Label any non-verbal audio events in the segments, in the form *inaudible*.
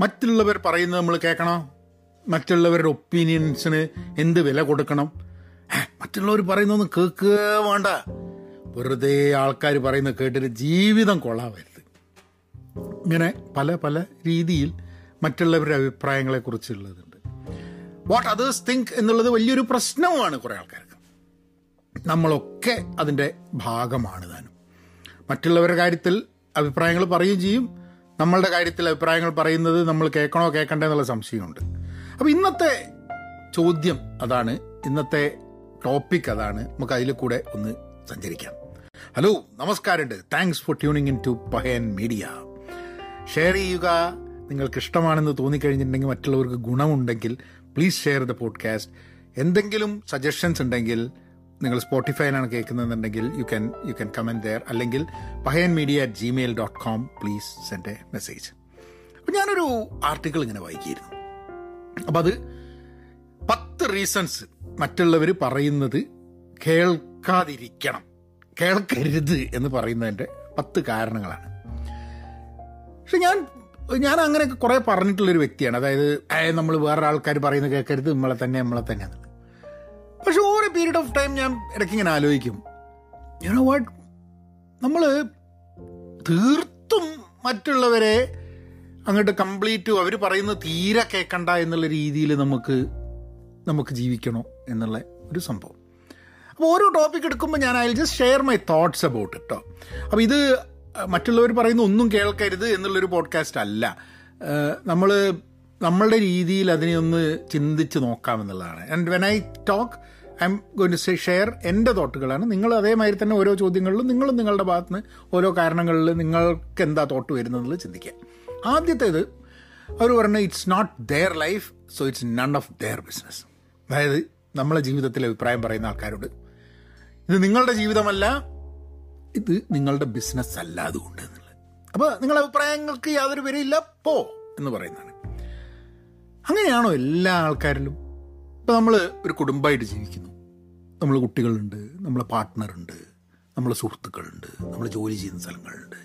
മറ്റുള്ളവർ പറയുന്നത് നമ്മൾ കേൾക്കണോ? മറ്റുള്ളവരുടെ ഒപ്പീനിയൻസിന് എന്ത് വില കൊടുക്കണം? മറ്റുള്ളവർ പറയുന്നൊന്നും കേൾക്കുക വേണ്ട. വെറുതെ ആൾക്കാർ പറയുന്നത് കേട്ടിട്ട് ജീവിതം കൊള്ളാവരുത്. ഇങ്ങനെ പല പല രീതിയിൽ മറ്റുള്ളവരുടെ അഭിപ്രായങ്ങളെക്കുറിച്ചുള്ളതുണ്ട് വാട്ട് അതേഴ്സ് തിങ്ക് എന്നുള്ളത് വലിയൊരു പ്രശ്നവുമാണ് കുറേ ആൾക്കാർക്ക്. നമ്മളൊക്കെ അതിന്റെ ഭാഗമാണ് താനും. മറ്റുള്ളവരുടെ കാര്യത്തിൽ അഭിപ്രായങ്ങൾ പറയുകയും ചെയ്യും. നമ്മളുടെ കാര്യത്തിൽ അഭിപ്രായങ്ങൾ പറയുന്നത് നമ്മൾ കേൾക്കണോ കേൾക്കണ്ടേ എന്നുള്ള സംശയമുണ്ട്. അപ്പോൾ ഇന്നത്തെ ചോദ്യം അതാണ് ഇന്നത്തെ ടോപ്പിക് അതാണ്. നമുക്ക് അതിൽ കൂടെ ഒന്ന് സഞ്ചരിക്കാം. ഹലോ നമസ്കാരമുണ്ട്. Thanks for tuning in to Pahayan media share ചെയ്യുക നിങ്ങൾക്ക് ഇഷ്ടമാണെന്ന് തോന്നിക്കഴിഞ്ഞിട്ടുണ്ടെങ്കിൽ മറ്റുള്ളവർക്ക് ഗുണമുണ്ടെങ്കിൽ പ്ലീസ് ഷെയർ ദ പോഡ്കാസ്റ്റ് എന്തെങ്കിലും സജഷൻസ് ഉണ്ടെങ്കിൽ നിങ്ങൾ സ്പോട്ടിഫൈയിലാണ് കേൾക്കുന്നതെന്നുണ്ടെങ്കിൽ you can you can comment there അല്ലെങ്കിൽ Pahayan media at Gmail dot com please send a message അപ്പം ഞാനൊരു ആർട്ടിക്കിൾ ഇങ്ങനെ വായിക്കിയിരുന്നു അപ്പം അത് പത്ത് റീസൺസ് മറ്റുള്ളവർ പറയുന്നത് കേൾക്കാതിരിക്കണം. കേൾക്കരുത് എന്ന് പറയുന്നതിന്റെ പത്ത് കാരണങ്ങളാണ്. പക്ഷെ ഞാൻ ഞാൻ അങ്ങനെയൊക്കെ കുറേ പറഞ്ഞിട്ടുള്ളൊരു വ്യക്തിയാണ്. അതായത് നമ്മൾ വേറെ ആൾക്കാർ പറയുന്നത് കേൾക്കരുത്. നമ്മളെ തന്നെ നമ്മളെ തന്നെ പക്ഷെ ഓരോ പീരീഡ് ഓഫ് ടൈം ഞാൻ ഇടയ്ക്ക് ഇങ്ങനെ ആലോചിക്കും. യുനോ വാട്ട് നമ്മൾ തീർത്തും മറ്റുള്ളവരെ അങ്ങോട്ട് കംപ്ലീറ്റ് അവർ പറയുന്നത് തീരെ കേൾക്കണ്ട എന്നുള്ള രീതിയിൽ നമുക്ക് നമുക്ക് ജീവിക്കണോ എന്നുള്ള ഒരു സംഭവം. അപ്പോൾ ഓരോ ടോപ്പിക് എടുക്കുമ്പോൾ ഞാൻ I just share my thoughts about കേട്ടോ അപ്പോൾ ഇത് മറ്റുള്ളവർ പറയുന്ന ഒന്നും കേൾക്കരുത് എന്നുള്ളൊരു പോഡ്കാസ്റ്റ് അല്ല. നമ്മൾ നമ്മളുടെ രീതിയിൽ അതിനെ ഒന്ന് ചിന്തിച്ച് നോക്കാമെന്നുള്ളതാണ് and when I talk I am going to say share എന്റെ തോട്ടുകളാണ് നിങ്ങൾ അതേമാതിരി തന്നെ ഓരോ ചോദ്യങ്ങളിലും നിങ്ങളും നിങ്ങളുടെ ഭാഗത്ത് നിന്ന് ഓരോ കാരണങ്ങളിൽ നിങ്ങൾക്ക് എന്താ തോട്ട് വരുന്നതെന്നുള്ളത് ചിന്തിക്കുക. ആദ്യത്തേത് അവർ പറഞ്ഞ it's not their life so it's none of their business അതായത് നമ്മളെ ജീവിതത്തിലെ അഭിപ്രായം പറയുന്ന ആൾക്കാരോട് ഇത് നിങ്ങളുടെ ജീവിതമല്ല ഇത് നിങ്ങളുടെ ബിസിനസ് അല്ല അതുകൊണ്ട് എന്നുള്ളത്. അപ്പോൾ നിങ്ങളുടെ അഭിപ്രായങ്ങൾക്ക് യാതൊരു വിലയില്ല പോ എന്ന് പറയുന്നതാണ്. അങ്ങനെയാണോ എല്ലാ ആൾക്കാരിലും ഇപ്പോൾ നമ്മൾ ഒരു കുടുംബമായിട്ട് ജീവിക്കുന്നു. നമ്മൾ കുട്ടികളുണ്ട് നമ്മളെ പാർട്ട്ണറുണ്ട് നമ്മളെ സുഹൃത്തുക്കളുണ്ട് നമ്മൾ ജോലി ചെയ്യുന്ന സ്ഥലങ്ങളുണ്ട്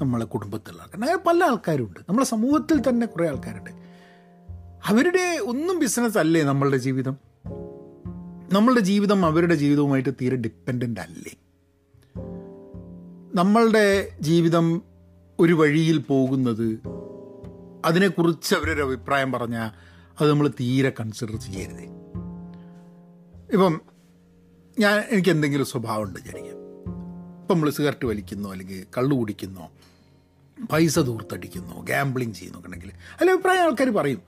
നമ്മളെ കുടുംബത്തിലുള്ള ആൾക്കാർ അങ്ങനെ പല ആൾക്കാരുണ്ട്. നമ്മളെ സമൂഹത്തിൽ തന്നെ കുറേ ആൾക്കാരുണ്ട്. അവരുടെ ഒന്നും ബിസിനസ് അല്ലേ നമ്മളുടെ ജീവിതം? നമ്മളുടെ ജീവിതം അവരുടെ ജീവിതവുമായിട്ട് തീരെ ഡിപ്പെൻഡന്റ് അല്ലേ? നമ്മളുടെ ജീവിതം ഒരു വഴിയിൽ പോകുന്നത് അതിനെക്കുറിച്ച് അവരൊരു അഭിപ്രായം പറഞ്ഞാൽ അത് നമ്മൾ തീരെ കൺസിഡർ ചെയ്യരുത്. ഇപ്പം ഞാൻ എനിക്ക് എന്തെങ്കിലും സ്വഭാവം ഉണ്ട് വിചാരിക്കാം. ഇപ്പം നമ്മൾ സിഗരറ്റ് വലിക്കുന്നോ അല്ലെങ്കിൽ കള്ളു കുടിക്കുന്നോ പൈസ ദൂർത്തടിക്കുന്നോ ഗാംബ്ലിങ് ചെയ്യുന്നൊക്കെ ഉണ്ടെങ്കിൽ അല്ല അഭിപ്രായം ആൾക്കാർ പറയും.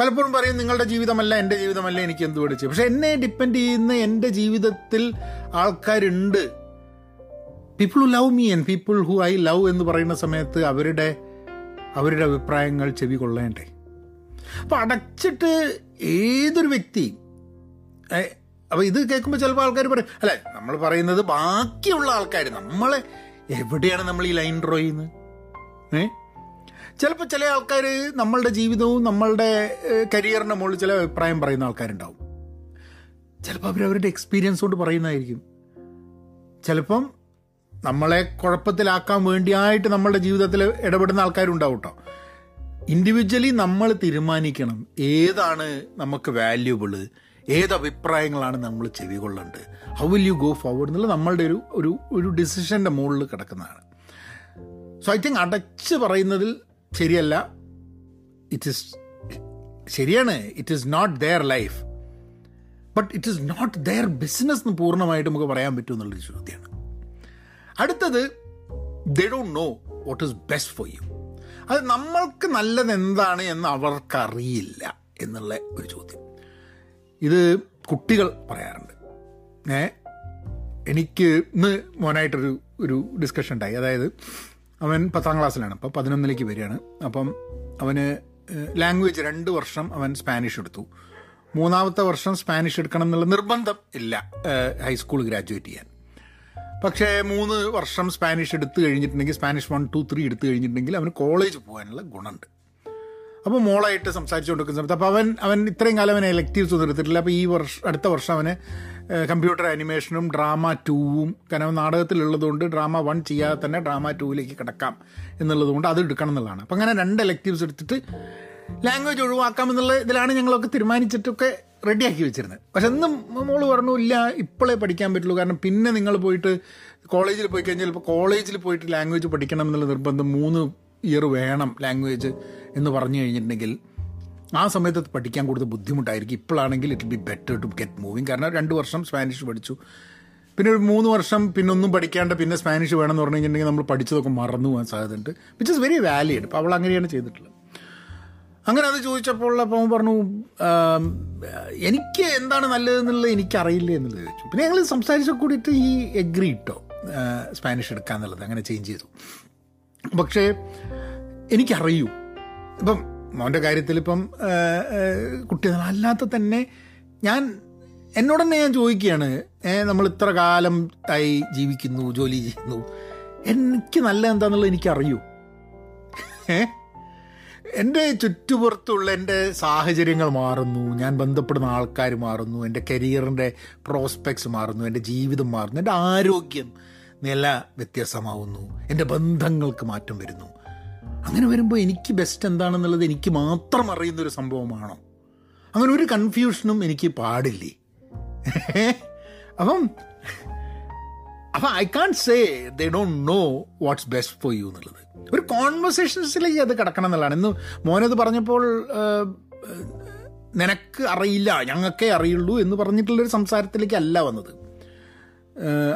പലപ്പോഴും പറയും നിങ്ങളുടെ ജീവിതമല്ല എന്റെ ജീവിതമല്ല എനിക്ക് എന്ത് പഠിച്ചു പക്ഷെ എന്നെ ഡിപ്പെൻഡ് ചെയ്യുന്ന എന്റെ ജീവിതത്തിൽ ആൾക്കാരുണ്ട്. People who love me and people who I love എന്ന് പറയുന്ന സമയത്ത് അവരുടെ അവരുടെ അഭിപ്രായങ്ങൾ ചെവി കൊള്ളേണ്ടേ? അപ്പം അടച്ചിട്ട് ഏതൊരു വ്യക്തി അപ്പോൾ ഇത് കേൾക്കുമ്പോൾ ചിലപ്പോൾ ആൾക്കാർ പറയും അല്ല നമ്മൾ പറയുന്നത് ബാക്കിയുള്ള ആൾക്കാർ നമ്മളെ എവിടെയാണ് നമ്മൾ ഈ ലൈൻ ഡ്രോ ചെയ്യുന്നത്? ഏ? ചിലപ്പോൾ ചില ആൾക്കാർ നമ്മളുടെ ജീവിതവും നമ്മളുടെ കരിയറിന്റെ മുകളിൽ ചില അഭിപ്രായം പറയുന്ന ആൾക്കാരുണ്ടാവും. ചിലപ്പോൾ അവർ അവരുടെ എക്സ്പീരിയൻസ് കൊണ്ട് പറയുന്നതായിരിക്കും. ചിലപ്പം നമ്മളെ കുഴപ്പത്തിലാക്കാൻ വേണ്ടിയായിട്ട് നമ്മളുടെ ജീവിതത്തിൽ ഇടപെടുന്ന ആൾക്കാരുണ്ടാവും കേട്ടോ ഇൻഡിവിജ്വലി നമ്മൾ തീരുമാനിക്കണം ഏതാണ് നമുക്ക് വാല്യൂബിൾ ഏത് അഭിപ്രായങ്ങളാണ് നമ്മൾ ചെവി കൊള്ളേണ്ടത് how will you go forward എന്നുള്ള നമ്മളുടെ ഒരു ഒരു ഒരു ഡിസിഷന്റെ മുകളിൽ കിടക്കുന്നതാണ്. സോ ഐ തിങ്ക് അടച്ച് പറയുന്നതിൽ ശരിയല്ല. ഇറ്റ് ഇസ് ശരിയാണ്. It is not their life but it is not their business എന്ന് പൂർണമായിട്ട് നമുക്ക് പറയാൻ പറ്റും എന്നുള്ളൊരു ചോദ്യമാണ്. അടുത്തത് they don't know what is best for you അത് നമ്മൾക്ക് നല്ലത് എന്താണ് എന്ന് അവർക്കറിയില്ല എന്നുള്ള ഒരു ചോദ്യം. ഇത് കുട്ടികൾ പറയാറുണ്ട്. ഏ? എനിക്ക് ഇന്ന് മോനായിട്ടൊരു ഒരു ഡിസ്കഷൻ ഉണ്ടായി. അതായത് അവൻ പത്താം ക്ലാസ്സിലാണ്. അപ്പോൾ പതിനൊന്നിലേക്ക് വരികയാണ്. അപ്പം അവന് ലാംഗ്വേജ് രണ്ട് വർഷം അവൻ സ്പാനിഷ് എടുത്തു. മൂന്നാമത്തെ വർഷം സ്പാനിഷ് എടുക്കണം എന്നുള്ള നിർബന്ധം ഇല്ല. ഹൈസ്കൂൾ ഗ്രാജുവേറ്റ് ചെയ്യാൻ. പക്ഷേ മൂന്ന് വർഷം സ്പാനിഷ് എടുത്തു കഴിഞ്ഞിട്ടുണ്ടെങ്കിൽ സ്പാനിഷ് വൺ ടു ത്രീ എടുത്തു കഴിഞ്ഞിട്ടുണ്ടെങ്കിൽ അവന് കോളേജ് പോകാനുള്ള ഗുണമുണ്ട്. അപ്പോൾ മോളായിട്ട് സംസാരിച്ചു കൊടുക്കുന്ന സമയത്ത് അപ്പോൾ അവൻ അവൻ ഇത്രയും കാലം അവനെ എലക്റ്റീവ്സ് ഒന്നും എടുത്തിട്ടില്ല. അപ്പോൾ ഈ വർഷം അടുത്ത വർഷം അവന് കമ്പ്യൂട്ടർ ആനിമേഷനും ഡ്രാമ ടൂവും കാരണം നാടകത്തിലുള്ളതുകൊണ്ട് ഡ്രാമ വൺ ചെയ്യാതെ തന്നെ ഡ്രാമ ടൂവിലേക്ക് കിടക്കാം എന്നുള്ളതുകൊണ്ട് അത് എടുക്കണം എന്നുള്ളതാണ്. അപ്പം അങ്ങനെ രണ്ട് എലക്റ്റീവ്സ് എടുത്തിട്ട് ലാംഗ്വേജ് ഒഴിവാക്കാം എന്നുള്ള ഇതിലാണ് ഞങ്ങളൊക്കെ തീരുമാനിച്ചിട്ടൊക്കെ റെഡിയാക്കി വെച്ചിരുന്നത്. പക്ഷെ എന്നും മോൾ പറഞ്ഞു ഇല്ല ഇപ്പോഴേ പഠിക്കാൻ പറ്റുള്ളൂ. കാരണം പിന്നെ നിങ്ങൾ പോയിട്ട് കോളേജിൽ പോയി കഴിഞ്ഞാൽ ഇപ്പോൾ കോളേജിൽ പോയിട്ട് ലാംഗ്വേജ് പഠിക്കണം എന്നുള്ള നിർബന്ധം മൂന്ന് ഇയർ വേണം ലാംഗ്വേജ് എന്ന് പറഞ്ഞു കഴിഞ്ഞിട്ടുണ്ടെങ്കിൽ. ആ സമയത്ത് പഠിക്കാൻ കൂടുതൽ ബുദ്ധിമുട്ടായിരിക്കും. ഇപ്പോഴാണെങ്കിൽ it be better to get moving കാരണം രണ്ട് വർഷം സ്പാനിഷ് പഠിച്ചു. പിന്നെ ഒരു മൂന്ന് വർഷം പിന്നെ ഒന്നും പഠിക്കാണ്ട് പിന്നെ സ്പാനിഷ് വേണമെന്ന് പറഞ്ഞു കഴിഞ്ഞിട്ടുണ്ടെങ്കിൽ നമ്മൾ പഠിച്ചതൊക്കെ മറന്നു പോകാൻ സാധ്യതയുണ്ട്. വിച്ച് ഇസ് വെരി വാലിഡ് അപ്പോൾ അവൾ അങ്ങനെയാണ് ചെയ്തിട്ടുള്ളത്. അങ്ങനെ അത് ചോദിച്ചപ്പോൾ അപ്പോൾ പറഞ്ഞു എനിക്ക് എന്താണ് നല്ലതെന്നുള്ളത് എനിക്കറിയില്ല എന്നുള്ളത് ചോദിച്ചു. പിന്നെ ഞങ്ങൾ സംസാരിച്ച കൂടിയിട്ട് ഈ എഗ്രി ഇട്ടോ സ്പാനിഷ് എടുക്കുക എന്നുള്ളത് അങ്ങനെ ചേഞ്ച് ചെയ്തു. പക്ഷേ എനിക്കറിയൂ. ഇപ്പം മോന്റെ കാര്യത്തിൽ ഇപ്പം കുട്ടി അല്ലാത്ത തന്നെ ഞാൻ എന്നോട് തന്നെ ഞാൻ ചോദിക്കുകയാണ് നമ്മൾ ഇത്ര കാലം ആയി ജീവിക്കുന്നു ജോലി ചെയ്യുന്നു എനിക്ക് നല്ല എന്താണെന്നുള്ളത് എനിക്കറിയൂ. ഏ? എന്റെ ചുറ്റുപുറത്തുള്ള എന്റെ സാഹചര്യങ്ങൾ മാറുന്നു ഞാൻ ബന്ധപ്പെടുന്ന ആൾക്കാർ മാറുന്നു എന്റെ കരിയറിന്റെ പ്രോസ്പെക്ട്സ് മാറുന്നു എന്റെ ജീവിതം മാറുന്നു എന്റെ ആരോഗ്യം നില വ്യത്യാസമാവുന്നു എന്റെ ബന്ധങ്ങൾക്ക് മാറ്റം വരുന്നു. അങ്ങനെ വരുമ്പോൾ എനിക്ക് ബെസ്റ്റ് എന്താണെന്നുള്ളത് എനിക്ക് മാത്രം അറിയുന്ന ഒരു സംഭവമാണോ? അങ്ങനെ ഒരു കൺഫ്യൂഷനും എനിക്ക് പാടില്ലേ? അപ്പം അപ്പം I can say they don't know what's best for you എന്നുള്ളത്. ഒരു കോൺവെർസേഷൻസിലേക്ക് അത് കിടക്കണം എന്നുള്ളതാണ്. ഇന്ന് മോനത് പറഞ്ഞപ്പോൾ നിനക്ക് അറിയില്ല ഞങ്ങൾക്കേ അറിയുള്ളൂ എന്ന് പറഞ്ഞിട്ടുള്ളൊരു സംസാരത്തിലേക്കല്ല വന്നത്.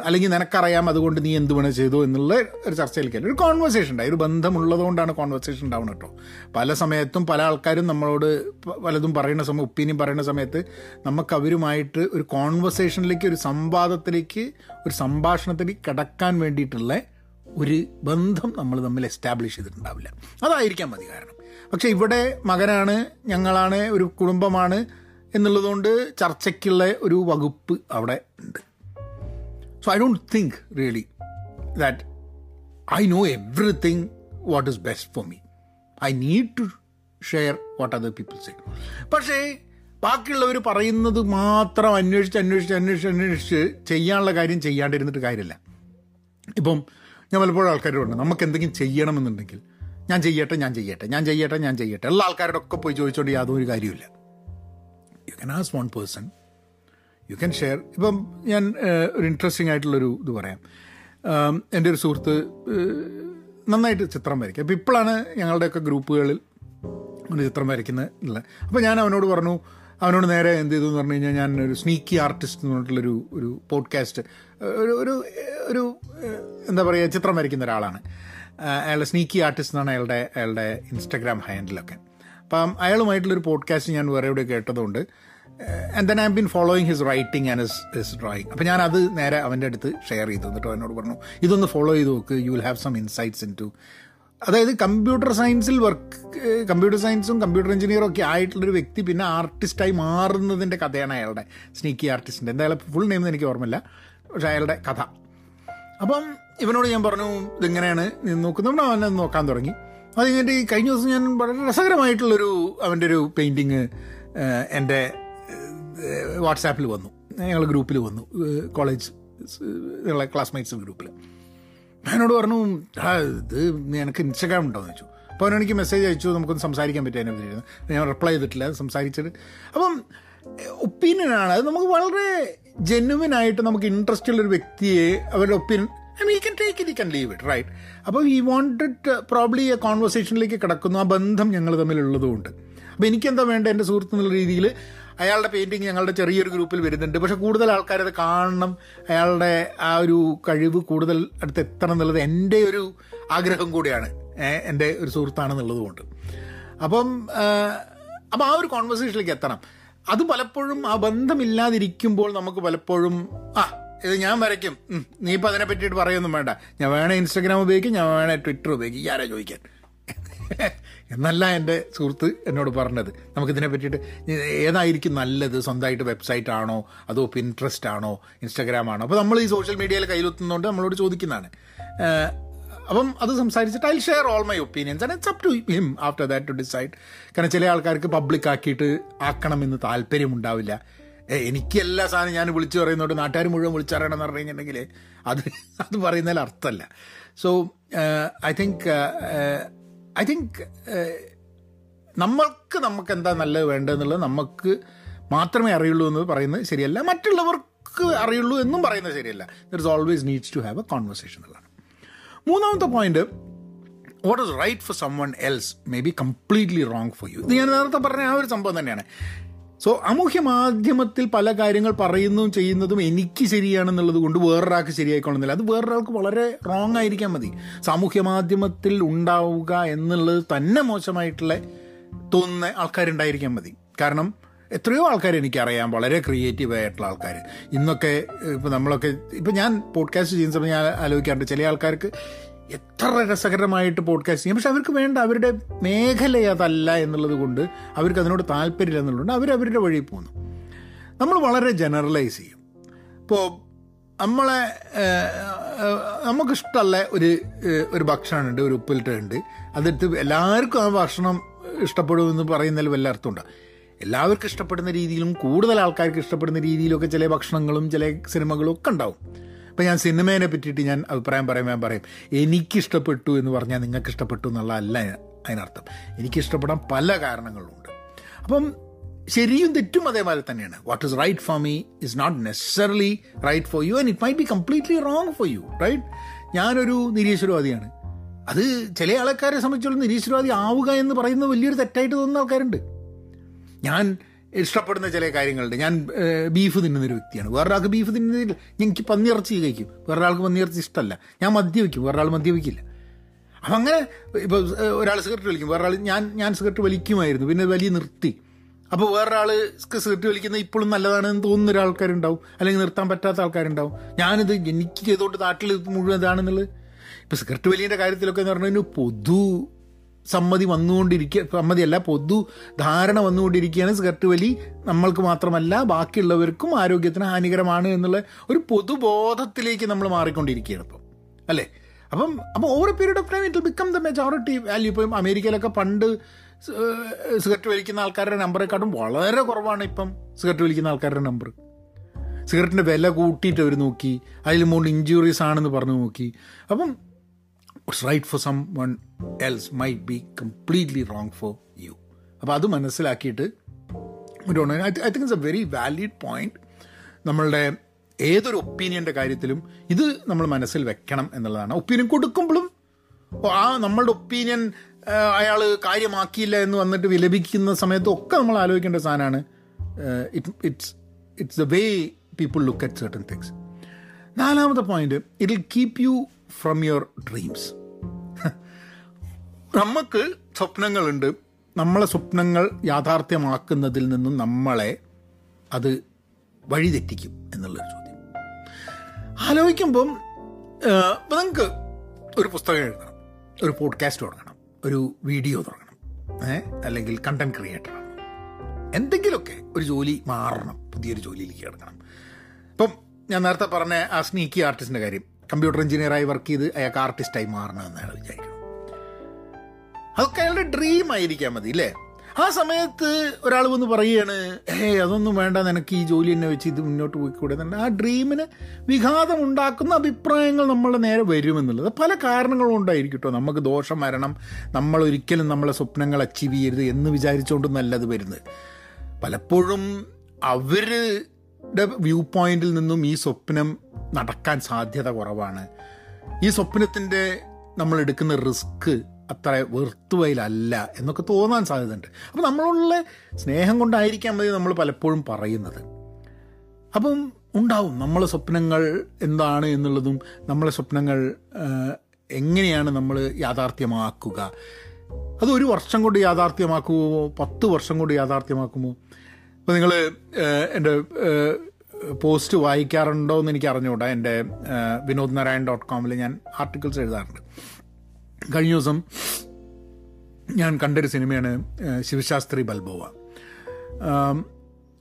അല്ലെങ്കിൽ നിനക്കറിയാം അതുകൊണ്ട് നീ എന്ത് വേണേൽ ചെയ്തു എന്നുള്ള ഒരു ചർച്ചയിലേക്കല്ല. ഒരു കോൺവെർസേഷൻ ഉണ്ടായി. ഒരു ബന്ധമുള്ളതുകൊണ്ടാണ് കോൺവെർസേഷൻ ഉണ്ടാവുന്നത് കേട്ടോ. പല സമയത്തും പല ആൾക്കാരും നമ്മളോട് പലതും പറയുന്ന സമയം ഒപ്പീനിയൻ പറയുന്ന സമയത്ത് നമുക്ക് അവരുമായിട്ട് ഒരു കോൺവെർസേഷനിലേക്ക് ഒരു സംവാദത്തിലേക്ക് ഒരു സംഭാഷണത്തിലേക്ക് കിടക്കാൻ വേണ്ടിയിട്ടുള്ള ഒരു ബന്ധം നമ്മൾ തമ്മിൽ എസ്റ്റാബ്ലിഷ് ചെയ്തിട്ടുണ്ടാവില്ല. അതായിരിക്കാം മതി കാരണം. പക്ഷേ ഇവിടെ മകനാണ് ഞങ്ങളാണ് ഒരു കുടുംബമാണ് എന്നുള്ളതുകൊണ്ട് ചർച്ചയ്ക്കുള്ള ഒരു വകുപ്പ് അവിടെ ഉണ്ട്. So I don't think really that I know everything what is best for me I need to share what other people say പക്ഷേ ബാക്കിയുള്ളവർ പറയുന്നത് മാത്രം അന്വേഷിച്ച് അന്വേഷിച്ച് അന്വേഷിച്ച് അന്വേഷിച്ച് ചെയ്യാനുള്ള കാര്യം ചെയ്യാണ്ടിരുന്നിട്ട് കാര്യമില്ല. ഇപ്പം ഞാൻ പലപ്പോഴും ആൾക്കാരോട് നമുക്ക് എന്തെങ്കിലും ചെയ്യണമെന്നുണ്ടെങ്കിൽ ഞാൻ ചെയ്യട്ടെ ഞാൻ ചെയ്യട്ടെ ഞാൻ ചെയ്യട്ടെ ഞാൻ ചെയ്യട്ടെ. എല്ലാ ആൾക്കാരോടൊക്കെ പോയി ചോദിച്ചുകൊണ്ട് യാതൊരു കാര്യമില്ല you can ask one person you can share ഇപ്പം ഞാൻ ഒരു ഇൻട്രസ്റ്റിംഗ് ആയിട്ടുള്ളൊരു ഇത് പറയാം. എന്റെ ഒരു സുഹൃത്ത് നന്നായിട്ട് ചിത്രം വരയ്ക്കും. അപ്പോൾ ഇപ്പോഴാണ് ഞങ്ങളുടെയൊക്കെ ഗ്രൂപ്പുകളിൽ ഒരു ചിത്രം വരയ്ക്കുന്നത് ഉള്ളത്. അപ്പോൾ ഞാൻ അവനോട് പറഞ്ഞു അവനോട് നേരെ എന്ത് ചെയ്തു എന്ന് പറഞ്ഞു കഴിഞ്ഞാൽ ഞാൻ ഒരു സ്നീക്കി ആർട്ടിസ്റ്റ് എന്ന് പറഞ്ഞിട്ടുള്ളൊരു ഒരു പോഡ്കാസ്റ്റ് ഒരു ഒരു ഒരു എന്താ പറയുക ചിത്രം വരയ്ക്കുന്ന ഒരാളാണ്. അയാളുടെ സ്നീക്കി ആർട്ടിസ്റ്റ് എന്നാണ് അയാളുടെ അയാളുടെ ഇൻസ്റ്റഗ്രാം ഹാൻഡിലൊക്കെ അപ്പം അയാളുമായിട്ടുള്ളൊരു പോഡ്കാസ്റ്റ് ഞാൻ വേറെ എവിടെ കേട്ടതുകൊണ്ട് and then I been following his writing and his his drawing അപ്പോൾ ഞാൻ അത് നേരെ അവന്റെ അടുത്ത് ഷെയർ ചെയ്തു. എന്നിട്ട് അവനോട് പറഞ്ഞു ഇതൊന്ന് ഫോളോ ചെയ്ത് നോക്ക്. You will have some insights in to അതായത് കമ്പ്യൂട്ടർ സയൻസിൽ വർക്ക് കമ്പ്യൂട്ടർ സയൻസും കമ്പ്യൂട്ടർ എഞ്ചിനീയറും ഒക്കെ ആയിട്ടുള്ളൊരു വ്യക്തി പിന്നെ ആർട്ടിസ്റ്റായി മാറുന്നതിന്റെ കഥയാണ് അയാളുടെ സ്നീക്കി ആർട്ടിസ്റ്റിന്റെ എന്തായാലും ഫുൾ നെയിം എനിക്ക് ഓർമ്മയില്ല. പക്ഷേ അയാളുടെ കഥ. അപ്പം ഇവനോട് ഞാൻ പറഞ്ഞു ഇതെങ്ങനെയാണ് നീ നോക്കുന്നത്? അവനെ നോക്കാൻ തുടങ്ങി. അത് കഴിഞ്ഞിട്ട് ഈ കഴിഞ്ഞ ദിവസം ഞാൻ വളരെ രസകരമായിട്ടുള്ളൊരു അവന്റെ ഒരു പെയിന്റിങ് എന്റെ വാട്സാപ്പിൽ വന്നു. ഞങ്ങൾ ഗ്രൂപ്പിൽ വന്നു. കോളേജ് ഞങ്ങളെ ക്ലാസ്മേറ്റ്സ് ഗ്രൂപ്പിൽ എന്നോട് പറഞ്ഞു ആ ഇത് നിനക്ക് ഇൻസ്റ്റഗ്രാം ഉണ്ടോയെന്ന് ചോദിച്ചു. അപ്പോൾ അവനെനിക്ക് മെസ്സേജ് അയച്ചു നമുക്കൊന്ന് സംസാരിക്കാൻ പറ്റും അതിനെ പറ്റി ഞാൻ റിപ്ലൈ ചെയ്തിട്ടില്ല സംസാരിച്ചിട്ട്. അപ്പം ഒപ്പീനിയനാണ് അത് നമുക്ക് വളരെ ജെന്യുവൻ ആയിട്ട് നമുക്ക് ഇൻട്രസ്റ്റ് ഉള്ളൊരു വ്യക്തിയെ അവരുടെ opinion I mean can take it can leave it right അപ്പോൾ ഈ വാണ്ടഡ് പ്രോബ്ലി ആ കോൺവെർസേഷനിലേക്ക് കിടക്കുന്നു. ആ ബന്ധം ഞങ്ങൾ തമ്മിലുള്ളതുകൊണ്ട്. അപ്പോൾ എനിക്കെന്താ വേണ്ട എന്റെ സുഹൃത്ത് എന്നുള്ള രീതിയിൽ അയാളുടെ പെയിന്റിങ് ഞങ്ങളുടെ ചെറിയൊരു ഗ്രൂപ്പിൽ വരുന്നുണ്ട്. പക്ഷെ കൂടുതൽ ആൾക്കാരത് കാണണം. അയാളുടെ ആ ഒരു കഴിവ് കൂടുതൽ അടുത്ത് എത്തണം എന്നുള്ളത് എന്റെ ഒരു ആഗ്രഹം കൂടിയാണ്. എന്റെ ഒരു സുഹൃത്താണെന്നുള്ളത് കൊണ്ട്. അപ്പം അപ്പം ആ ഒരു കോൺവെർസേഷനിലേക്ക് എത്തണം. അത് പലപ്പോഴും ആ ബന്ധമില്ലാതിരിക്കുമ്പോൾ നമുക്ക് പലപ്പോഴും ആ ഇത് ഞാൻ വരയ്ക്കും. നീ ഇപ്പം അതിനെ പറ്റിയിട്ട് പറയൊന്നും വേണ്ട. ഞാൻ വേണേ ഇൻസ്റ്റാഗ്രാം ഉപയോഗിക്കും ഞാൻ വേണേ ട്വിറ്റർ ഉപയോഗിക്കും. ആരാ ചോദിക്കാൻ? *laughs* എന്നല്ല എന്റെ സുഹൃത്ത് എന്നോട് പറഞ്ഞത്. നമുക്കിതിനെ പറ്റിയിട്ട് ഏതായിരിക്കും നല്ലത്? സ്വന്തമായിട്ട് വെബ്സൈറ്റ് ആണോ? അതോ പിൻട്രസ്റ്റ് ആണോ? ഇൻസ്റ്റാഗ്രാം ആണോ? അപ്പോൾ നമ്മൾ ഈ സോഷ്യൽ മീഡിയയിൽ കയ്യിലെത്തുന്നതുകൊണ്ട് നമ്മളോട് ചോദിക്കുന്നതാണ്. അപ്പം അത് സംസാരിച്ചിട്ട് I share all my opinions and it's up to him after that to decide കാരണം ചില ആൾക്കാർക്ക് പബ്ലിക് ആക്കിയിട്ട് ആക്കണമെന്ന് താല്പര്യമുണ്ടാവില്ല. എനിക്ക് എല്ലാ സാധനം ഞാൻ വിളിച്ചു പറയുന്നുണ്ട് നാട്ടുകാർ മുഴുവൻ വിളിച്ചറിയണമെന്ന് പറഞ്ഞു കഴിഞ്ഞിട്ടുണ്ടെങ്കിൽ അത് അത് പറയുന്നതിൽ അർത്ഥമല്ല. So I think I think നമ്മൾക്ക് നമുക്ക് എന്താ നല്ലത് വേണ്ടതെന്നുള്ളത് നമുക്ക് മാത്രമേ അറിയുള്ളൂ എന്ന് പറയുന്നത് ശരിയല്ല. മറ്റുള്ളവർക്ക് അറിയുള്ളൂ എന്നും പറയുന്നത് ശരിയല്ല. There is always needs to have a conversation എന്നുള്ളതാണ്. മൂന്നാമത്തെ point what is right for someone else may be completely wrong for you ഇത് ഞാൻ നേരത്തെ പറഞ്ഞ ആ ഒരു സംഭവം തന്നെയാണ്. സോ സാമൂഹ്യ മാധ്യമത്തിൽ പല കാര്യങ്ങൾ പറയുന്നതും ചെയ്യുന്നതും എനിക്ക് ശരിയാണെന്നുള്ളത് കൊണ്ട് വേറൊരാൾക്ക് ശരിയായിക്കൊള്ളുന്നില്ല. അത് വേറൊരാൾക്ക് വളരെ റോങ് ആയിരിക്കാൻ മതി. സാമൂഹ്യ മാധ്യമത്തിൽ ഉണ്ടാവുക എന്നുള്ളത് തന്നെ മോശമായിട്ടുള്ള തോന്നുന്ന ആൾക്കാരുണ്ടായിരിക്കാൻ മതി. കാരണം എത്രയോ ആൾക്കാർ എനിക്കറിയാം. വളരെ ക്രിയേറ്റീവ് ആയിട്ടുള്ള ആൾക്കാർ ഇന്നൊക്കെ ഇപ്പം നമ്മളൊക്കെ ഇപ്പം ഞാൻ പോഡ്കാസ്റ്റ് ചെയ്യുന്ന സമയത്ത് ഞാൻ ആലോചിക്കാറുണ്ട്. ചില ആൾക്കാർക്ക് എത്ര രസകരമായിട്ട് പോഡ്കാസ്റ്റ് ചെയ്യും. പക്ഷെ അവർക്ക് വേണ്ട അവരുടെ മേഖല അതല്ല എന്നുള്ളത് കൊണ്ട് അവർക്ക് അതിനോട് താല്പര്യമില്ല എന്നുള്ളതുകൊണ്ട് അവർ അവരുടെ വഴി പോകുന്നു നമ്മൾ വളരെ ജനറലൈസ് ചെയ്യും. ഇപ്പോൾ നമ്മളെ നമുക്കിഷ്ടമല്ല ഒരു ഒരു ഭക്ഷണമുണ്ട് ഒരു ഉപ്പിലിട്ടുണ്ട് അതെടുത്ത് എല്ലാവർക്കും ആ ഭക്ഷണം ഇഷ്ടപ്പെടുമെന്ന് പറയുന്നതിൽ വല്ല അർത്ഥമുണ്ട് എല്ലാവർക്കും ഇഷ്ടപ്പെടുന്ന രീതിയിലും കൂടുതൽ ആൾക്കാർക്ക് ഇഷ്ടപ്പെടുന്ന രീതിയിലൊക്കെ ചില ഭക്ഷണങ്ങളും ചില സിനിമകളും ഒക്കെ ഉണ്ടാവും. അപ്പം ഞാൻ സിനിമേനെ പറ്റിയിട്ട് ഞാൻ അഭിപ്രായം പറയും ഞാൻ പറയും. എനിക്കിഷ്ടപ്പെട്ടു എന്ന് പറഞ്ഞാൽ നിങ്ങൾക്ക് ഇഷ്ടപ്പെട്ടു എന്നുള്ളതല്ല അതിനർത്ഥം. എനിക്കിഷ്ടപ്പെടാൻ പല കാരണങ്ങളുണ്ട്. അപ്പം ശരിയും തെറ്റും അതേപോലെ തന്നെയാണ്. What is right for me is not necessarily right for you and it might be completely wrong for you right ഞാനൊരു നിരീശ്വരവാദിയാണ്. അത് ചില ആൾക്കാരെ സംബന്ധിച്ചോളം നിരീശ്വരവാദി ആവുക എന്ന് പറയുന്നത് വലിയൊരു തെറ്റായിട്ട് തോന്നുന്ന ആൾക്കാരുണ്ട്. ഞാൻ ഇഷ്ടപ്പെടുന്ന ചില കാര്യങ്ങളുണ്ട്. ഞാൻ ബീഫ് തിന്നുന്നൊരു വ്യക്തിയാണ്. വേറൊരാൾക്ക് ബീഫ് തിന്നുന്നില്ല എനിക്ക് പന്നിയിറച്ചി കഴിക്കും. വേറൊരാൾക്ക് പന്നിയിറച്ചി ഇഷ്ടമല്ല ഞാൻ മദ്യപിക്കും വേറൊരാൾ മദ്യപിക്കില്ല അപ്പം അങ്ങനെ ഇപ്പോൾ ഒരാൾ സിഗരറ്റ് വലിക്കും. വേറൊരാൾ ഞാൻ ഞാൻ സിഗരറ്റ് വലിക്കുമായിരുന്നു. പിന്നെ വലിയ നിർത്തി. അപ്പോൾ വേറൊരാൾ സിഗരറ്റ് വലിക്കുന്നത് ഇപ്പോഴും നല്ലതാണെന്ന് തോന്നുന്ന ഒരാൾക്കാരുണ്ടാവും. അല്ലെങ്കിൽ നിർത്താൻ പറ്റാത്ത ആൾക്കാരുണ്ടാവും. ഞാനിത് എനിക്ക് ചെയ്തുകൊണ്ട് നാട്ടിൽ മുഴുവൻ ഇതാണെന്നുള്ളത്. ഇപ്പോൾ സിഗരറ്റ് വലിയന്റെ കാര്യത്തിലൊക്കെ എന്ന് പറഞ്ഞാൽ പൊതു സമ്മതി വന്നുകൊണ്ടിരിക്കുക സമ്മതിയല്ല പൊതു ധാരണ വന്നുകൊണ്ടിരിക്കുകയാണ്. സിഗരറ്റ് വലി നമ്മൾക്ക് മാത്രമല്ല ബാക്കിയുള്ളവർക്കും ആരോഗ്യത്തിന് ഹാനികരമാണ് എന്നുള്ള ഒരു പൊതുബോധത്തിലേക്ക് നമ്മൾ മാറിക്കൊണ്ടിരിക്കുകയാണ് ഇപ്പം. അല്ലേ? അപ്പം അപ്പോൾ over period of time it become the majority value ഇപ്പം അമേരിക്കയിലൊക്കെ പണ്ട് സിഗരറ്റ് വലിക്കുന്ന ആൾക്കാരുടെ നമ്പറെക്കാട്ടും വളരെ കുറവാണ് ഇപ്പം സിഗരറ്റ് വലിക്കുന്ന ആൾക്കാരുടെ നമ്പർ സിഗരറ്റിന്റെ വില കൂട്ടിയിട്ട് അവർ നോക്കി. അതിൽ മോണ്ട് ഇഞ്ചുറീസ് ആണെന്ന് പറഞ്ഞു നോക്കി. അപ്പം what's right for someone else might be completely wrong for you. അപ്പോൾ അത് മനസ്സിലാക്കിയിട്ട് ഒരു I think it's a very valid point നമ്മളുടെ ഏതൊരു ഒപ്പീനിയന്റെ കാര്യത്തിലും ഇത് നമ്മൾ മനസ്സിൽ വെക്കണം എന്നുള്ളതാണ്. ഒപ്പീനിയൻ കൊടുക്കുമ്പോഴും ആ നമ്മളുടെ ഒപ്പീനിയൻ അയാൾ കാര്യമാക്കിയില്ല എന്ന് വന്നിട്ട് വിലപിക്കുന്ന സമയത്തും ഒക്കെ നമ്മൾ ആലോചിക്കേണ്ട സാധനമാണ്. It it's it's the way people look at certain things നാലാമത്തെ point it will keep you from your dreams നമുക്ക് സ്വപ്നങ്ങളുണ്ട്. നമ്മളെ സ്വപ്നങ്ങൾ യാഥാർത്ഥ്യമാക്കുന്നതിൽ നിന്നും നമ്മളെ അത് വഴിതെറ്റിക്കും എന്നുള്ളൊരു ചോദ്യം. ആലോചിക്കുമ്പം നിങ്ങൾക്ക് ഒരു പുസ്തകം എഴുതണം ഒരു പോഡ്കാസ്റ്റ് തുടങ്ങണം ഒരു വീഡിയോ തുടങ്ങണം അല്ലെങ്കിൽ കണ്ടന്റ് ക്രിയേറ്റർ ആണ് എന്തെങ്കിലുമൊക്കെ ഒരു ജോലി മാറണം പുതിയൊരു ജോലിയിലേക്ക് കിടക്കണം. ഇപ്പം ഞാൻ നേരത്തെ പറഞ്ഞ ആ സ്നീക്കി ആർട്ടിസ്റ്റിന്റെ കാര്യം കമ്പ്യൂട്ടർ എഞ്ചിനീയറായി വർക്ക് ചെയ്ത് അയാൾക്ക് ആർട്ടിസ്റ്റായി മാറണം വിചാരിക്കണം അതൊക്കെ അയാളുടെ ഡ്രീം ആയിരിക്കാൻ മതി അല്ലേ ആ സമയത്ത് ഒരാൾ വന്ന് പറയുകയാണ് ഏ അതൊന്നും വേണ്ട നിനക്ക് ഈ ജോലി തന്നെ വെച്ച് ഇത് മുന്നോട്ട് പോയിക്കൂടെ? ആ ഡ്രീമിന് വിഘാതം ഉണ്ടാക്കുന്ന അഭിപ്രായങ്ങൾ നമ്മളുടെ നേരെ വരുമെന്നുള്ളത് പല കാരണങ്ങളും ഉണ്ടായിരിക്കും കേട്ടോ. നമുക്ക് ദോഷം വരണം നമ്മൾ ഒരിക്കലും നമ്മളെ സ്വപ്നങ്ങൾ അച്ചീവ് ചെയ്യരുത് എന്ന് വിചാരിച്ചുകൊണ്ടൊന്നല്ല അത് വരുന്നത്. പലപ്പോഴും അവരുടെ വ്യൂ പോയിന്റിൽ നിന്നും ഈ സ്വപ്നം നടക്കാൻ സാധ്യത കുറവാണ്. ഈ സ്വപ്നത്തിന്റെ നമ്മൾ എടുക്കുന്ന റിസ്ക് അത്ര വെറുത്തുവയിലല്ല എന്നൊക്കെ തോന്നാൻ സാധ്യതയുണ്ട്. അപ്പോൾ നമ്മളുള്ള സ്നേഹം കൊണ്ടായിരിക്കാം മതി നമ്മൾ പലപ്പോഴും പറയുന്നത്. അപ്പം ഉണ്ടാവും നമ്മളെ സ്വപ്നങ്ങൾ എന്താണ് എന്നുള്ളതും നമ്മളെ സ്വപ്നങ്ങൾ എങ്ങനെയാണ് നമ്മൾ യാഥാർത്ഥ്യമാക്കുക. അത് ഒരു വർഷം കൊണ്ട് യാഥാർത്ഥ്യമാക്കുമോ പത്ത് വർഷം കൊണ്ട് യാഥാർത്ഥ്യമാക്കുമോ? അപ്പോൾ നിങ്ങൾ എന്റെ പോസ്റ്റ് വായിക്കാറുണ്ടോ എന്ന് എനിക്ക് അറിഞ്ഞുകൂടാ എന്റെ വിനോദ് നാരായൺ ഡോട്ട് കോമിൽ ഞാൻ ആർട്ടിക്കിൾസ് എഴുതാറുണ്ട്. കഴിഞ്ഞ ദിവസം ഞാൻ കണ്ടൊരു സിനിമയാണ് ശിവശാസ്ത്രി ബൽബോവ.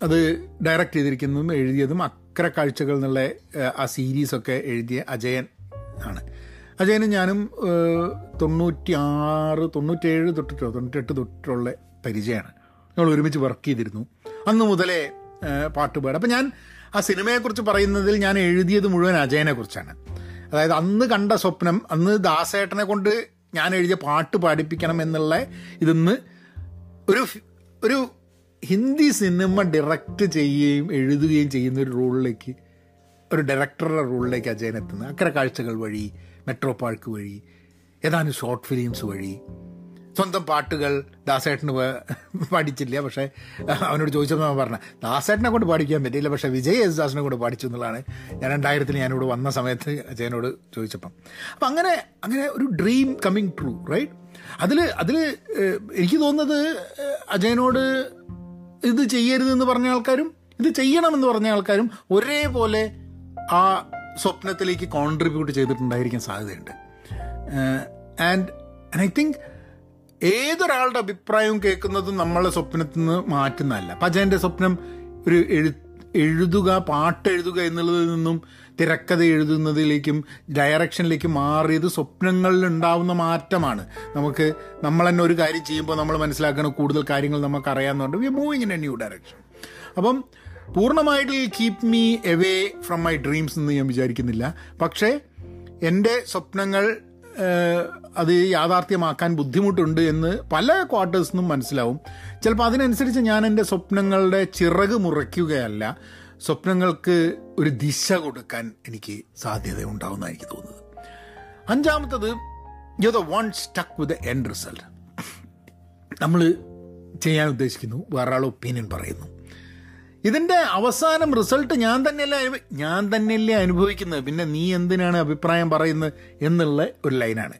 അത് ഡയറക്റ്റ് ചെയ്തിരിക്കുന്നതും എഴുതിയതും അക്ര കാഴ്ചകൾ എന്നുള്ള ആ സീരീസൊക്കെ എഴുതിയ അജയൻ ആണ്. അജയനും ഞാനും തൊണ്ണൂറ്റി ആറ് തൊണ്ണൂറ്റേഴ് തൊട്ടിട്ടോ തൊണ്ണൂറ്റെട്ട് തൊട്ടിട്ടുള്ള പരിചയമാണ്. ഞങ്ങൾ ഒരുമിച്ച് വർക്ക് ചെയ്തിരുന്നു. അന്ന് മുതലേ പാട്ടുപാട് പാട്ട് പാടും. അപ്പം ഞാൻ ആ സിനിമയെക്കുറിച്ച് പറയുന്നതിൽ ഞാൻ എഴുതിയത് മുഴുവൻ അജയനെ കുറിച്ചാണ് അതായത് അന്ന് കണ്ട സ്വപ്നം അന്ന് ദാസേട്ടനെ കൊണ്ട് ഞാൻ എഴുതിയ പാട്ട് പാടിപ്പിക്കണം എന്നുള്ള ഇതിന്ന് ഒരു ഒരു ഹിന്ദി സിനിമ ഡയറക്റ്റ് ചെയ്യുകയും എഴുതുകയും ചെയ്യുന്ന ഒരു റോളിലേക്ക് ഒരു ഡയറക്ടറുടെ റോളിലേക്ക് അജയൻ എത്തുന്നത്. അക്കരെ കാഴ്ചകൾ വഴി മെട്രോ പാർക്ക് വഴി ഏതാനും ഷോർട്ട് ഫിലിംസ് വഴി. സ്വന്തം പാട്ടുകൾ ദാസേട്ടന് പഠിച്ചില്ല. പക്ഷേ അവനോട് ചോദിച്ചപ്പോൾ അവൻ പറഞ്ഞ ദാസേട്ടനെ കൊണ്ട് പാടിക്കാൻ പറ്റിയില്ല. പക്ഷേ വിജയ് യേശുദാസിനെ ദാസിനെ കൊണ്ട് പാടിച്ചു എന്നുള്ളതാണ് ഞാൻ രണ്ടായിരത്തിന് ഞാനിവിടെ വന്ന സമയത്ത് അജയനോട് ചോദിച്ചപ്പം. അപ്പം അങ്ങനെ അങ്ങനെ ഒരു ഡ്രീം കമ്മിങ് ട്രൂ റൈറ്റ് അതിൽ അതിൽ എനിക്ക് തോന്നുന്നത് അജയനോട് ഇത് ചെയ്യരുതെന്ന് പറഞ്ഞ ആൾക്കാരും ഇത് ചെയ്യണമെന്ന് പറഞ്ഞ ആൾക്കാരും ഒരേപോലെ ആ സ്വപ്നത്തിലേക്ക് കോൺട്രിബ്യൂട്ട് ചെയ്തിട്ടുണ്ടായിരിക്കാൻ സാധ്യതയുണ്ട്. ആൻഡ് ഐ തിങ്ക് ഏതൊരാളുടെ അഭിപ്രായവും കേൾക്കുന്നതും നമ്മളെ സ്വപ്നത്തിൽ നിന്ന് മാറ്റുന്നതല്ല. അജയന്റെ സ്വപ്നം ഒരു എഴു എഴുതുക പാട്ട് എഴുതുക എന്നുള്ളതിൽ നിന്നും തിരക്കഥ എഴുതുന്നതിലേക്കും ഡയറക്ഷനിലേക്ക് മാറിയത് സ്വപ്നങ്ങളിൽ ഉണ്ടാവുന്ന മാറ്റമാണ്. നമുക്ക് നമ്മൾ തന്നെ ഒരു കാര്യം ചെയ്യുമ്പോൾ നമ്മൾ മനസ്സിലാക്കുന്ന കൂടുതൽ കാര്യങ്ങൾ നമുക്ക് അറിയാമെന്നുണ്ട് we moving in a new direction അപ്പം പൂർണമായിട്ട് keep me away from my dreams എന്ന് ഞാൻ വിചാരിക്കുന്നില്ല. പക്ഷേ എന്റെ സ്വപ്നങ്ങൾ അത് യാഥാർത്ഥ്യമാക്കാൻ ബുദ്ധിമുട്ടുണ്ട് എന്ന് പല ക്വാർട്ടേഴ്സ് നിന്നും മനസ്സിലാവും. ചിലപ്പോൾ അതിനനുസരിച്ച് ഞാൻ എന്റെ സ്വപ്നങ്ങളുടെ ചിറക് മുറയ്ക്കുകയല്ല സ്വപ്നങ്ങൾക്ക് ഒരു ദിശ കൊടുക്കാൻ എനിക്ക് സാധ്യത ഉണ്ടാവുമെന്നാണ് എനിക്ക് തോന്നുന്നത്. അഞ്ചാമത്തത് you the one stuck with end result നമ്മൾ ചെയ്യാൻ ഉദ്ദേശിക്കുന്നു വേറൊരാൾ ഒപ്പീനിയൻ പറയുന്നു. ഇതിന്റെ അവസാനം റിസൾട്ട് ഞാൻ തന്നെയല്ലേ ഞാൻ തന്നെയല്ലേ അനുഭവിക്കുന്നത്. പിന്നെ നീ എന്തിനാണ് അഭിപ്രായം പറയുന്നത് എന്നുള്ള ഒരു ലൈനാണ്.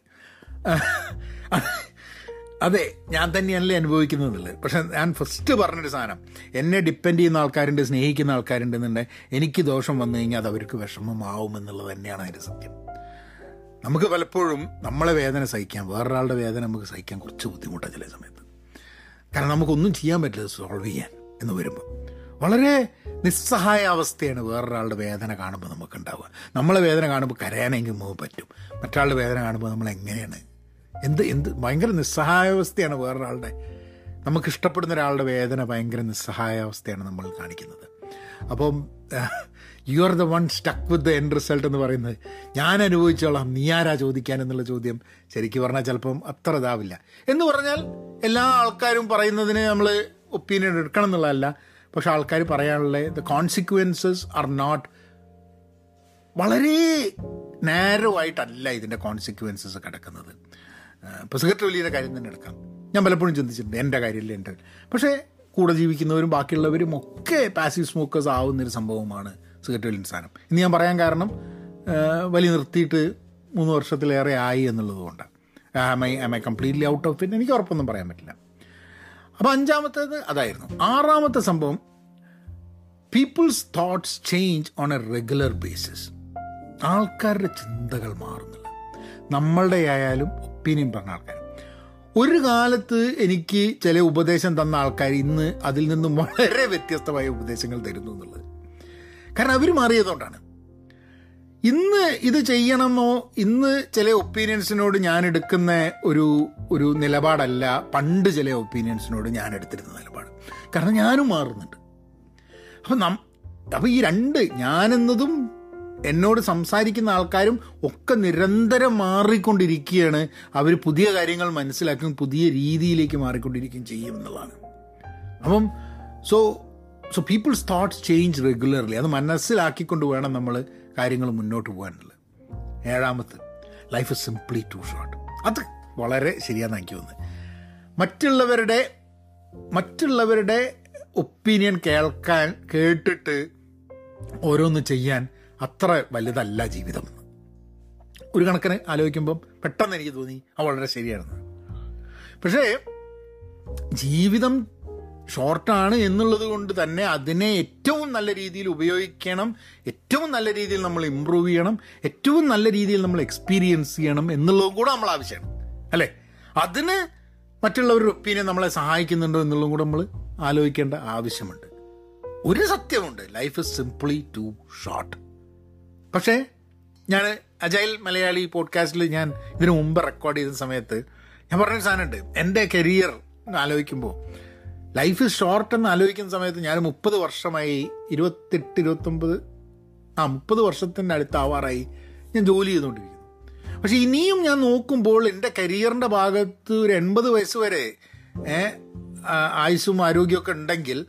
അതെ ഞാൻ തന്നെയല്ലേ അനുഭവിക്കുന്നതെന്നുള്ളത്. പക്ഷെ ഞാൻ ഫസ്റ്റ് പറഞ്ഞൊരു സാധനം. എന്നെ ഡിപ്പെൻഡ് ചെയ്യുന്ന ആൾക്കാരുണ്ട് സ്നേഹിക്കുന്ന ആൾക്കാരുണ്ടെന്നുണ്ടെങ്കിൽ എനിക്ക് ദോഷം വന്നു കഴിഞ്ഞാൽ അത് അവർക്ക് വിഷമമാവും എന്നുള്ളത് തന്നെയാണ് അതിന്റെ സത്യം. നമുക്ക് പലപ്പോഴും നമ്മളെ വേദന സഹിക്കാം. വേറൊരാളുടെ വേദന നമുക്ക് സഹിക്കാൻ കുറച്ച് ബുദ്ധിമുട്ടാണ് ചില സമയത്ത്. കാരണം നമുക്കൊന്നും ചെയ്യാൻ പറ്റില്ല സോൾവ് ചെയ്യാൻ എന്ന് വരുമ്പോൾ വളരെ നിസ്സഹായ അവസ്ഥയാണ് വേറൊരാളുടെ വേദന കാണുമ്പോൾ നമുക്ക് ഉണ്ടാവുക നമ്മളെ വേദന കാണുമ്പോൾ കരയാനെങ്കിലും നമുക്ക് പറ്റും. മറ്റൊരാളുടെ വേദന കാണുമ്പോൾ നമ്മൾ എങ്ങനെയാണ്? എന്ത് എന്ത് ഭയങ്കര നിസ്സഹായാവസ്ഥയാണ് വേറൊരാളുടെ. നമുക്ക് ഇഷ്ടപ്പെടുന്ന ഒരാളുടെ വേദന ഭയങ്കര നിസ്സഹായാവസ്ഥയാണ് നമ്മൾ കാണിക്കുന്നത്. അപ്പം you are the one stuck with the end result എന്ന് പറയുന്നത്. ഞാൻ അനുഭവിച്ചോളാം. നീ ആരാ ചോദിക്കാൻ എന്നുള്ള ചോദ്യം ശരിക്കും പറഞ്ഞാൽ ചിലപ്പം അത്ര ഇതാവില്ല. എന്ന് പറഞ്ഞാൽ എല്ലാ ആൾക്കാരും പറയുന്നതിന് നമ്മൾ ഒപ്പീനിയൻ എടുക്കണം എന്നുള്ളതല്ല. പക്ഷെ ആൾക്കാർ പറയാനുള്ള ദ കോൺസിക്വൻസസ് ആർ നോട്ട് വളരെ നേരമായിട്ടല്ല ഇതിന്റെ കോൺസിക്വൻസസ് കിടക്കുന്നത്. ഇപ്പോൾ സിഗരറ്റ് വലിയുടെ കാര്യം തന്നെ എടുക്കാം. ഞാൻ പലപ്പോഴും ചിന്തിച്ചിട്ടുണ്ട് എന്റെ കാര്യമില്ല എന്റെ? പക്ഷേ കൂടെ ജീവിക്കുന്നവരും ബാക്കിയുള്ളവരും ഒക്കെ പാസീവ് സ്മോക്കേഴ്സ് ആവുന്നൊരു സംഭവമാണ് സിഗരറ്റ് വലിയ സാധനം. ഇന്ന് ഞാൻ പറയാൻ കാരണം വലിയ വലി നിർത്തിയിട്ട് മൂന്ന് വർഷത്തിലേറെ ആയി എന്നുള്ളത് കൊണ്ടാണ് I I completely out of it എനിക്ക് ഉറപ്പൊന്നും പറയാൻ പറ്റില്ല. അപ്പോൾ അഞ്ചാമത്തേത് അതായിരുന്നു. ആറാമത്തെ സംഭവം people's thoughts change on a regular basis ആൾക്കാരുടെ ചിന്തകൾ മാറുന്നില്ല. നമ്മളുടെ ആയാലും ഒപ്പീനിയൻ പറഞ്ഞ ആൾക്കാർ ഒരു കാലത്ത് എനിക്ക് ചില ഉപദേശം തന്ന ആൾക്കാർ ഇന്ന് അതിൽ നിന്നും വളരെ വ്യത്യസ്തമായ ഉപദേശങ്ങൾ തരുന്നു എന്നുള്ളത്. കാരണം അവർ മാറിയതുകൊണ്ടാണ്. ഇന്ന് ഇത് ചെയ്യണമോ? ഇന്ന് ചില ഒപ്പീനിയൻസിനോട് ഞാൻ എടുക്കുന്ന ഒരു ഒരു നിലപാടല്ല. പണ്ട് ചില ഒപ്പീനിയൻസിനോട് ഞാൻ എടുത്തിരുന്ന നിലപാട്. കാരണം ഞാനും മാറുന്നുണ്ട്. അപ്പം നം അപ്പം ഈ രണ്ട് ഞാനെന്നതും എന്നോട് സംസാരിക്കുന്ന ആൾക്കാരും ഒക്കെ നിരന്തരം മാറിക്കൊണ്ടിരിക്കുകയാണ്. അവർ പുതിയ കാര്യങ്ങൾ മനസ്സിലാക്കും പുതിയ രീതിയിലേക്ക് മാറിക്കൊണ്ടിരിക്കുകയും ചെയ്യും എന്നുള്ളതാണ്. അപ്പം so so people's thoughts change regularly അത് മനസ്സിലാക്കിക്കൊണ്ട് വേണം നമ്മൾ കാര്യങ്ങൾ മുന്നോട്ട് പോകാനുള്ളത്. ഏഴാമത്തെ ലൈഫ് സിംപ്ലി ടു ഷോർട്ട് അത് വളരെ ശരിയാണെന്ന് എനിക്ക് തോന്നുന്നത് മറ്റുള്ളവരുടെ മറ്റുള്ളവരുടെ ഒപ്പീനിയൻ കേൾക്കാൻ കേട്ടിട്ട് ഓരോന്ന് ചെയ്യാൻ അത്ര വലുതല്ല ജീവിതം. ഒരു കണക്കിന് ആലോചിക്കുമ്പം പെട്ടെന്ന് എനിക്ക് തോന്നി അത് വളരെ ശരിയാണെന്ന്. പക്ഷേ ജീവിതം ഷോർട്ടാണ് എന്നുള്ളത് കൊണ്ട് തന്നെ അതിനെ ഏറ്റവും നല്ല രീതിയിൽ ഉപയോഗിക്കണം ഏറ്റവും നല്ല രീതിയിൽ നമ്മൾ ഇമ്പ്രൂവ് ചെയ്യണം ഏറ്റവും നല്ല രീതിയിൽ നമ്മൾ എക്സ്പീരിയൻസ് ചെയ്യണം എന്നുള്ളതും കൂടെ നമ്മൾ ആവശ്യമാണ്. അല്ലേ? അതിന് മറ്റുള്ളവരുടെ ഒപ്പീനിയൻ നമ്മളെ സഹായിക്കുന്നുണ്ടോ എന്നുള്ളതും കൂടെ നമ്മൾ ആലോചിക്കേണ്ട ആവശ്യമുണ്ട്. ഒരു സത്യമുണ്ട് life is simply too short പക്ഷേ ഞാൻ അജൈൽ മലയാളി പോഡ്കാസ്റ്റിൽ ഞാൻ ഇതിനു മുമ്പ് റെക്കോർഡ് ചെയ്ത സമയത്ത് ഞാൻ പറഞ്ഞൊരു സാധനമുണ്ട്. എന്റെ കരിയർ ആലോചിക്കുമ്പോൾ ലൈഫ് ഷോർട്ട് എന്ന് ആലോചിക്കുന്ന സമയത്ത് ഞാൻ മുപ്പത് വർഷമായി ഇരുപത്തെട്ട് ഇരുപത്തൊമ്പത് ആ മുപ്പത് വർഷത്തിന്റെ അടുത്താവാറായി ഞാൻ ജോലി ചെയ്തുകൊണ്ടിരിക്കുന്നു. പക്ഷേ ഇനിയും ഞാൻ നോക്കുമ്പോൾ എന്റെ കരിയറിന്റെ ഭാഗത്ത് ഒരു എൺപത് വയസ്സ് വരെ ആയുസ്സും ആരോഗ്യമൊക്കെ ഉണ്ടെങ്കിൽ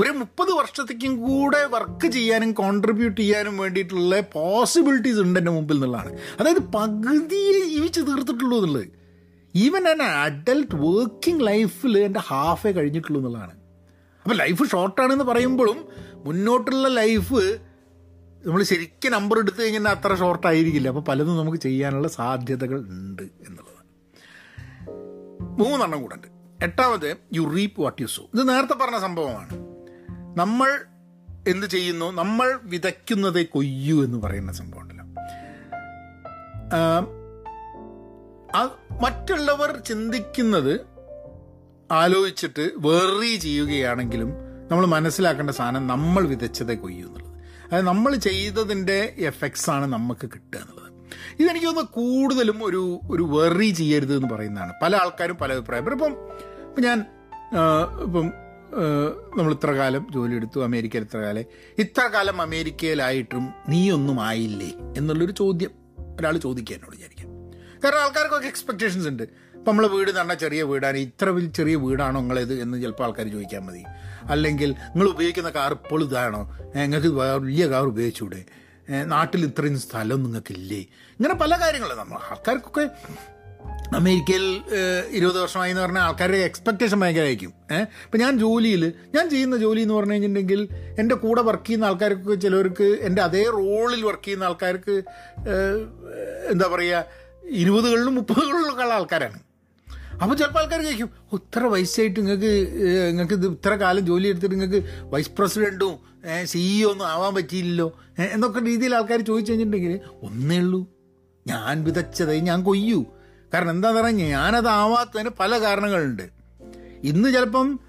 ഒരു മുപ്പത് വർഷത്തേക്കും കൂടെ വർക്ക് ചെയ്യാനും കോൺട്രിബ്യൂട്ട് ചെയ്യാനും വേണ്ടിയിട്ടുള്ള പോസിബിലിറ്റീസ് ഉണ്ട് എന്റെ മുമ്പിൽ എന്നുള്ളതാണ്. അതായത് പകുതിയിൽ ജീവിച്ച് തീർത്തിട്ടുള്ളൂ എന്നുള്ളത്. ഈവൻ ആൻ അഡൽട്ട് വർക്കിംഗ് ലൈഫിൽ എന്റെ ഹാഫേ കഴിഞ്ഞിട്ടുള്ളൂ എന്നുള്ളതാണ്. അപ്പം ലൈഫ് ഷോർട്ടാണെന്ന് പറയുമ്പോഴും മുന്നോട്ടുള്ള ലൈഫ് നമ്മൾ ശരിക്കും നമ്പർ എടുത്തു കഴിഞ്ഞാൽ അത്ര ഷോർട്ടായിരിക്കില്ല അപ്പോൾ പലതും നമുക്ക് ചെയ്യാനുള്ള സാധ്യതകൾ ഉണ്ട് എന്നുള്ളതാണ്. മൂന്നെണ്ണം കൂടെ ഉണ്ട്. എട്ടാമത് you reap what you sow ഇത് നേരത്തെ പറഞ്ഞ സംഭവമാണ്. നമ്മൾ എന്ത് ചെയ്യുന്നു? നമ്മൾ വിതയ്ക്കുന്നതേ കൊയ്യൂ എന്ന് പറയുന്ന സംഭവം ഉണ്ടല്ലോ മറ്റുള്ളവർ ചിന്തിക്കുന്നത് ആലോചിച്ചിട്ട് വേറി ചെയ്യുകയാണെങ്കിലും നമ്മൾ മനസ്സിലാക്കേണ്ട സാധനം നമ്മൾ വിതച്ചതേ കൊയ്യൂ എന്നുള്ളത്. അതായത് നമ്മൾ ചെയ്തതിന്റെ എഫക്ട്സ് ആണ് നമുക്ക് കിട്ടുക എന്നുള്ളത്. ഇതെനിക്ക് തോന്നുന്നു കൂടുതലും ഒരു ഒരു വെറി ചെയ്യരുത് എന്ന് പറയുന്നതാണ്. പല ആൾക്കാരും പല അഭിപ്രായം. ഇപ്പം ഇപ്പം ഞാൻ ഇപ്പം നമ്മൾ ഇത്ര കാലം ജോലി എടുത്തു അമേരിക്കയിൽ ഇത്ര കാലം. ഇത്ര കാലം അമേരിക്കയിലായിട്ടും നീയൊന്നും ആയില്ലേ? എന്നുള്ളൊരു ചോദ്യം ഒരാൾ ചോദിക്കുക എന്നോട് വിചാരിക്കാം. കാരണം ആൾക്കാർക്കൊക്കെ എക്സ്പെക്റ്റേഷൻസ് ഉണ്ട്. ഇപ്പം നമ്മളെ വീട് തന്നെ ചെറിയ വീടാണ്. ഇത്ര വലിയ ചെറിയ വീടാണോ നിങ്ങളേത് എന്ന് ചിലപ്പോൾ ആൾക്കാർ ചോദിക്കാൻ മതി. അല്ലെങ്കിൽ നിങ്ങൾ ഉപയോഗിക്കുന്ന കാർ ഇപ്പോൾ ഇതാണോ? നിങ്ങൾക്ക് വലിയ കാർ ഉപയോഗിച്ചൂടെ? നാട്ടിൽ ഇത്രയും സ്ഥലം നിങ്ങൾക്കില്ലേ? ഇങ്ങനെ പല കാര്യങ്ങളും നമ്മൾ ആൾക്കാർക്കൊക്കെ അമേരിക്കയിൽ ഇരുപത് വർഷമായി എന്ന് പറഞ്ഞാൽ ആൾക്കാരുടെ എക്സ്പെക്റ്റേഷൻ ഭയങ്കരമായിരിക്കും ഏഹ് ഇപ്പം ഞാൻ ജോലിയിൽ ഞാൻ ചെയ്യുന്ന ജോലി എന്ന് പറഞ്ഞു കഴിഞ്ഞിട്ടുണ്ടെങ്കിൽ എന്റെ കൂടെ വർക്ക് ചെയ്യുന്ന ആൾക്കാർക്ക് ചിലവർക്ക് എന്റെ അതേ റോളിൽ വർക്ക് ചെയ്യുന്ന ആൾക്കാർക്ക് എന്താ പറയുക ഇരുപതുകളിലും മുപ്പതുകളിലൊക്കെ ഉള്ള ആൾക്കാരാണ് അപ്പോൾ ചിലപ്പോൾ ആൾക്കാർ കഴിക്കും ഇത്ര വയസ്സായിട്ട് നിങ്ങൾക്ക് നിങ്ങൾക്ക് ഇത് ഇത്ര കാലം ജോലി എടുത്തിട്ട് നിങ്ങൾക്ക് വൈസ് പ്രസിഡന്റും സിഇഒ ഒന്നും ആവാൻ പറ്റിയില്ലല്ലോ? എന്നൊക്കെ രീതിയിൽ ആൾക്കാർ ചോദിച്ചു കഴിഞ്ഞിട്ടുണ്ടെങ്കിൽ ഒന്നേ ഉള്ളൂ. ഞാൻ വിതച്ചതായി ഞാൻ കൊയ്യൂ. കാരണം എന്താണെന്ന് പറഞ്ഞാൽ ഞാനതാവാത്തതിന് പല കാരണങ്ങളുണ്ട്. ഇന്ന് ചിലപ്പം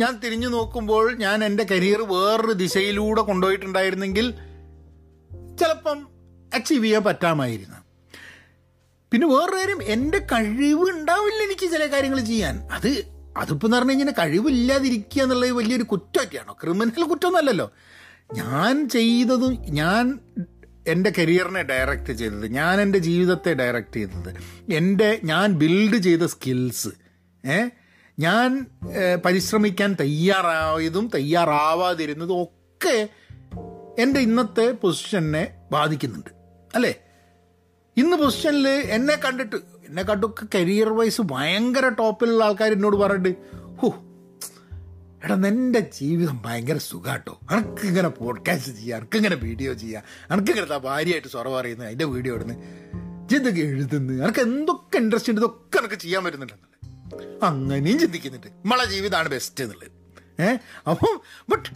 ഞാൻ തിരിഞ്ഞു നോക്കുമ്പോൾ ഞാൻ എന്റെ കരിയർ വേറൊരു ദിശയിലൂടെ കൊണ്ടുപോയിട്ടുണ്ടായിരുന്നെങ്കിൽ ചിലപ്പം അച്ചീവ് ചെയ്യാൻ പറ്റാമായിരുന്നു. പിന്നെ വേറൊരു കാര്യം എന്റെ കഴിവ് ഉണ്ടാവില്ല എനിക്ക് ചില കാര്യങ്ങൾ ചെയ്യാൻ. അത് അതിപ്പോൾ എന്ന് പറഞ്ഞു കഴിഞ്ഞാൽ കഴിവില്ലാതിരിക്കുക എന്നുള്ളത് വലിയൊരു കുറ്റമൊക്കെയാണോ? ക്രിമിനൽ കുറ്റമൊന്നുമല്ലല്ലോ ഞാൻ ചെയ്തതും ഞാൻ എന്റെ കരിയറിനെ ഡയറക്റ്റ് ചെയ്തത് ഞാൻ എന്റെ ജീവിതത്തെ ഡയറക്റ്റ് ചെയ്തത് എന്റെ ഞാൻ ബിൽഡ് ചെയ്ത സ്കിൽസ് ഏ? ഞാൻ പരിശ്രമിക്കാൻ തയ്യാറായതും തയ്യാറാവാതിരുന്നതും ഒക്കെ എന്റെ ഇന്നത്തെ പൊസിഷനെ ബാധിക്കുന്നുണ്ട്. അല്ലേ? ഇന്ന് പൊസിഷനിൽ എന്നെ കണ്ടിട്ട് എന്നെ കണ്ടൊക്കെ കരിയർ വൈസ് ഭയങ്കര ടോപ്പിലുള്ള ആൾക്കാർ എന്നോട് പറഞ്ഞിട്ട് ഹോ എടാ എന്റെ ജീവിതം ഭയങ്കര സുഖാട്ടോ. ഇങ്ങനെ പോഡ്കാസ്റ്റ് ചെയ്യാം ഇങ്ങനെ വീഡിയോ ചെയ്യാം ഇങ്ങനെ ഭാര്യയായിട്ട് സ്വറ പറയുന്നത് അതിന്റെ വീഡിയോ ഇടുന്നത് ചിന്തക്ക് എഴുതുന്നു? എനിക്ക് എന്തൊക്കെ ഇൻട്രസ്റ്റ് ഉണ്ട്? ഇതൊക്കെ എനിക്ക് ചെയ്യാൻ പറ്റുന്നുണ്ടെന്നുള്ളത്. അങ്ങനെയും ചിന്തിക്കുന്നുണ്ട്. നമ്മളെ ജീവിതമാണ് ബെസ്റ്റ് എന്നുള്ളത്. ഏഹ് അപ്പം ബട്ട്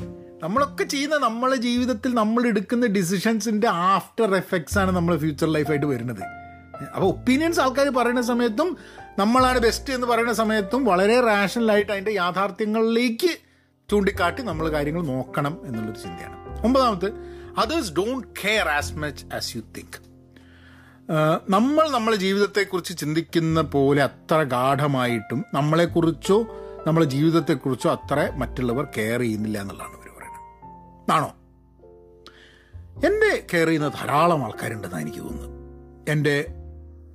നമ്മളൊക്കെ ചെയ്യുന്ന നമ്മളെ ജീവിതത്തിൽ നമ്മൾ എടുക്കുന്ന ഡിസിഷൻസിന്റെ ആഫ്റ്റർ എഫക്ട്സ് ആണ് നമ്മൾ ഫ്യൂച്ചർ ലൈഫായിട്ട് വരുന്നത്. അപ്പോൾ ഒപ്പീനിയൻസ് ആൾക്കാർ പറയുന്ന സമയത്തും നമ്മളാണ് ബെസ്റ്റ് എന്ന് പറയുന്ന സമയത്തും വളരെ റാഷണലായിട്ട് അതിന്റെ യാഥാർത്ഥ്യങ്ങളിലേക്ക് ചൂണ്ടിക്കാട്ടി നമ്മൾ കാര്യങ്ങൾ നോക്കണം എന്നുള്ളൊരു ചിന്തയാണ്. ഒമ്പതാമത് others don't care as much as you think നമ്മൾ നമ്മളെ ജീവിതത്തെക്കുറിച്ച് ചിന്തിക്കുന്ന പോലെ അത്ര ഗാഠമായിട്ടും നമ്മളെക്കുറിച്ചോ നമ്മളെ ജീവിതത്തെക്കുറിച്ചോ അത്ര മറ്റുള്ളവർ കെയർ ചെയ്യുന്നില്ല എന്നുള്ളതാണ് അവർ പറയുന്നത്. ആണോ? എന്റെ കെയർ ചെയ്യുന്ന ധാരാളം ആൾക്കാരുണ്ടെന്നാണ് എനിക്ക് തോന്നുന്നത്. എന്റെ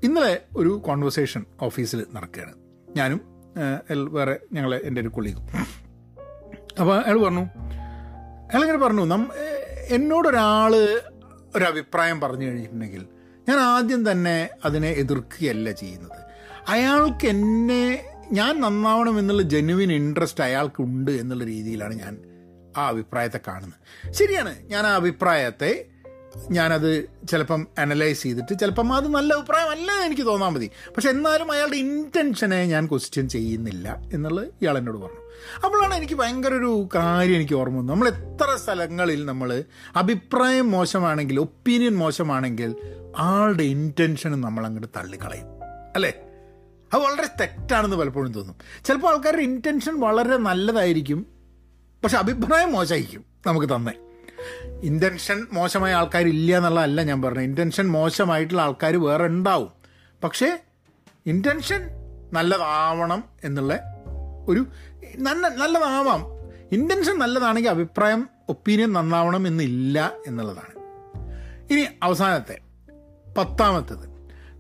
ഇന്നലെ ഒരു കോൺവെർസേഷൻ ഓഫീസിൽ നടക്കുകയാണ്. ഞാനും വേറെ ഞങ്ങളെ എന്റെ ഒരു കൊളീഗും അപ്പോൾ അയാൾ പറഞ്ഞു അയാളിങ്ങനെ പറഞ്ഞു നം എന്നോടൊരാൾ ഒരഭിപ്രായം പറഞ്ഞു കഴിഞ്ഞിട്ടുണ്ടെങ്കിൽ ഞാൻ ആദ്യം തന്നെ അതിനെ എതിർക്കുകയല്ല ചെയ്യുന്നത്. അയാൾക്ക് എന്നെ ഞാൻ നന്നാവണം എന്നുള്ള ജെനുവിൻ ഇൻട്രസ്റ്റ് അയാൾക്കുണ്ട് എന്നുള്ള രീതിയിലാണ് ഞാൻ ആ അഭിപ്രായത്തെ കാണുന്നത്. ശരിയാണ് ഞാൻ ആ അഭിപ്രായത്തെ ഞാനത് ചിലപ്പം അനലൈസ് ചെയ്തിട്ട് ചിലപ്പം അത് നല്ല അഭിപ്രായമല്ല എനിക്ക് തോന്നാൻ മതി. പക്ഷെ എന്നാലും അയാളുടെ ഇന്റൻഷനെ ഞാൻ ക്വസ്റ്റ്യൻ ചെയ്യുന്നില്ല എന്നുള്ളത് ഇയാൾ എന്നോട് പറഞ്ഞു. അപ്പോഴാണ് എനിക്ക് ഭയങ്കര ഒരു കാര്യം എനിക്ക് ഓർമ്മ വന്നു നമ്മൾ എത്ര സ്ഥലങ്ങളിൽ നമ്മൾ അഭിപ്രായം മോശമാണെങ്കിൽ ഒപ്പീനിയൻ മോശമാണെങ്കിൽ ആളുടെ ഇന്റൻഷനും നമ്മൾ അങ്ങോട്ട് തള്ളിക്കളയും. അല്ലേ? അത് വളരെ തെറ്റാണെന്ന് പലപ്പോഴും തോന്നും. ചിലപ്പോൾ ആൾക്കാരുടെ ഇന്റൻഷൻ വളരെ നല്ലതായിരിക്കും. പക്ഷെ അഭിപ്രായം മോശമായിരിക്കും നമുക്ക് തന്നെ. ഇന്റൻഷൻ മോശമായ ആൾക്കാരില്ല എന്നുള്ളതല്ല ഞാൻ പറഞ്ഞത്. ഇന്റൻഷൻ മോശമായിട്ടുള്ള ആൾക്കാർ വേറെ ഉണ്ടാവും. പക്ഷേ ഇന്റൻഷൻ നല്ലതാവണം എന്നുള്ള ഒരു നല്ല നല്ലതാവാം. ഇന്റൻഷൻ നല്ലതാണെങ്കിൽ അഭിപ്രായം ഒപ്പീനിയൻ നന്നാവണം എന്നില്ല എന്നുള്ളതാണ്. ഇനി അവസാനത്തെ പത്താമത്തത്.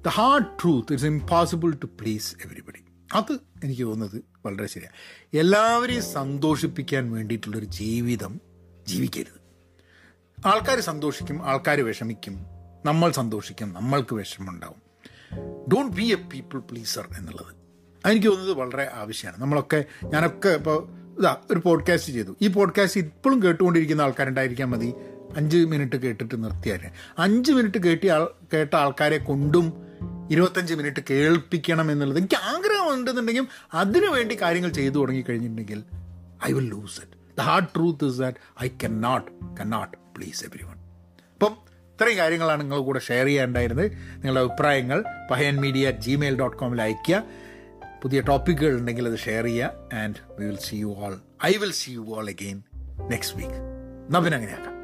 The hard truth it's impossible to please everybody അത് എനിക്ക് തോന്നുന്നത് വളരെ ശരിയാണ് എല്ലാവരെയും സന്തോഷിപ്പിക്കാൻ വേണ്ടിയിട്ടുള്ളൊരു ജീവിതം ജീവിക്കരുത്. ആൾക്കാർ സന്തോഷിക്കും ആൾക്കാർ വിഷമിക്കും നമ്മൾ സന്തോഷിക്കും നമ്മൾക്ക് വിഷമമുണ്ടാവും. Don't be a people pleaser എന്നുള്ളത്. എനിക്ക് തോന്നുന്നത് വളരെ ആവശ്യമാണ്. നമ്മളൊക്കെ ഞാനൊക്കെ ഇപ്പോൾ ഇതാ ഒരു പോഡ്കാസ്റ്റ് ചെയ്തു. ഈ പോഡ്കാസ്റ്റ് ഇപ്പോഴും കേട്ടുകൊണ്ടിരിക്കുന്ന ആൾക്കാരുണ്ടായിരിക്കാൻ മതി. അഞ്ച് മിനിറ്റ് കേട്ടിട്ട് നിർത്തിയാൽ അഞ്ച് മിനിറ്റ് കേട്ടി ആൾ കേട്ട ആൾക്കാരെ കൊണ്ടും ഇരുപത്തഞ്ച് മിനിറ്റ് കേൾപ്പിക്കണം എന്നുള്ളത് എനിക്ക് ആഗ്രഹമുണ്ടെന്നുണ്ടെങ്കിൽ അതിനു വേണ്ടി കാര്യങ്ങൾ ചെയ്തു തുടങ്ങിക്കഴിഞ്ഞിട്ടുണ്ടെങ്കിൽ I will lose it the hard truth is that I can not can not please every one അപ്പം ഇത്രയും കാര്യങ്ങളാണ് നിങ്ങൾ കൂടെ ഷെയർ ചെയ്യാനുണ്ടായിരുന്നത്. നിങ്ങളുടെ അഭിപ്രായങ്ങൾ Pahayan media at Gmail dot കോമിൽ അയയ്ക്കുക. പുതിയ ടോപ്പിക്കുകൾ ഉണ്ടെങ്കിൽ അത് ഷെയർ ചെയ്യുക. And we will see you all I will see you all again next week എന്നാൽ അങ്ങനെയാക്കാം.